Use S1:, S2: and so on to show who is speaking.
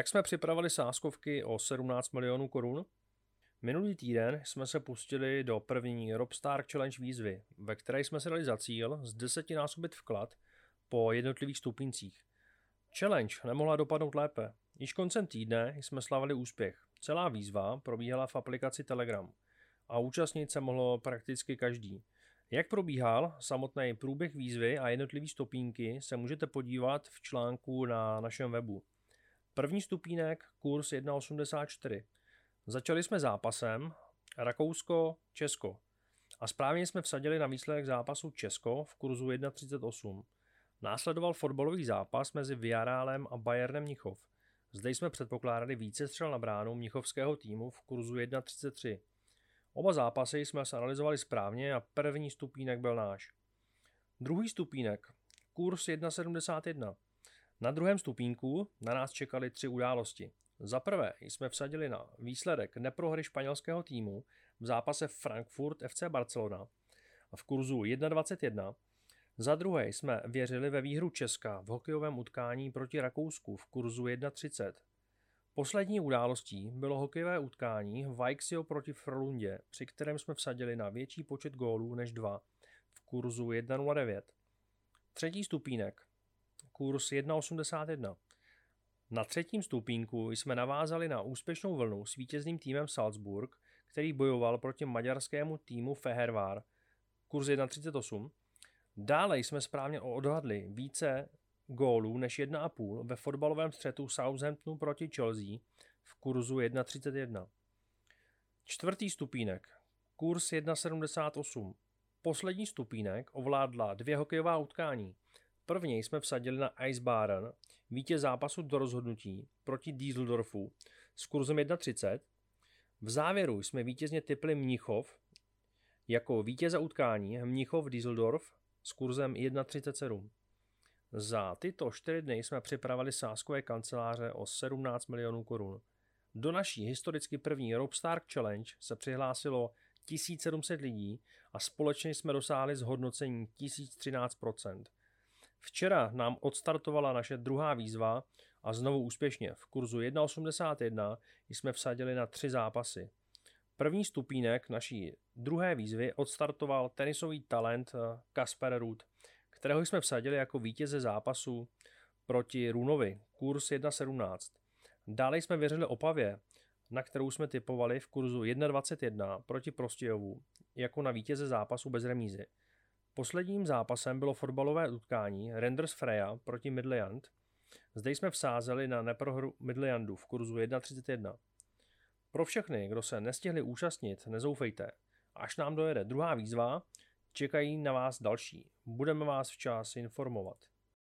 S1: Jak jsme připravili sáskovky o 17 milionů korun? Minulý týden jsme se pustili do první Robstar Challenge výzvy, ve které jsme se dali za cíl z desetinásobit vklad po jednotlivých stupincích. Challenge nemohla dopadnout lépe. Již koncem týdne jsme slavili úspěch. Celá výzva probíhala v aplikaci Telegram a účastnit se mohlo prakticky každý. Jak probíhal samotný průběh výzvy a jednotlivý stupínky se můžete podívat v článku na našem webu. První stupínek, kurz 1.84. Začali jsme zápasem Rakousko-Česko a správně jsme vsadili na výsledek zápasu Česko v kurzu 1.38. Následoval fotbalový zápas mezi Villarrealem a Bayernem Mnichov. Zde jsme předpokládali více střel na bránu mnichovského týmu v kurzu 1.33. Oba zápasy jsme analyzovali správně a první stupínek byl náš. Druhý stupínek, kurz 1.71. Na druhém stupínku na nás čekaly tři události. Za prvé jsme vsadili na výsledek neprohry španělského týmu v zápase Frankfurt FC Barcelona v kurzu 1.21. Za druhé jsme věřili ve výhru Česka v hokejovém utkání proti Rakousku v kurzu 1.30. Poslední událostí bylo hokejové utkání Vaiksio proti Frolundě, při kterém jsme vsadili na větší počet gólů než dva v kurzu 1.09. Třetí stupínek, kurz 1.81. Na třetím stupínku jsme navázali na úspěšnou vlnu s vítězným týmem Salzburg, který bojoval proti maďarskému týmu Fehervar, kurz 1.38. Dále jsme správně odhadli více gólů než 1,5 ve fotbalovém střetu Southamptonu proti Chelsea v kurzu 1,31. Čtvrtý stupínek, kurz 1,78. Poslední stupínek ovládla dvě hokejová utkání. První jsme vsadili na Eisbaren, vítěz zápasu do rozhodnutí proti Dieseldorfu s kurzem 1,30. V závěru jsme vítězně typli Mnichov jako vítěze utkání Mnichov Dieseldorf s kurzem 1,37. Za tyto čtyři dny jsme připravili sáskové kanceláře o 17 milionů korun. Do naší historicky první Robstar Challenge se přihlásilo 1700 lidí a společně jsme dosáhli zhodnocení 1013%. Včera nám odstartovala naše druhá výzva a znovu úspěšně v kurzu 1.81 jsme vsadili na tři zápasy. První stupínek naší druhé výzvy odstartoval tenisový talent eh, Kasper Ruud, kterého jsme vsadili jako vítěze zápasu proti Runovi, kurz 1.17. Dále jsme věřili Opavě, na kterou jsme typovali v kurzu 1.21 proti Prostějovu, jako na vítěze zápasu bez remízy. Posledním zápasem bylo fotbalové utkání Renders Freya proti Midland. Zde jsme vsázeli na neprohru Midlandu v kurzu 1.31. Pro všechny, kdo se nestihli účastnit, nezoufejte. Až nám dojede druhá výzva, čekají na vás další. Budeme vás včas informovat.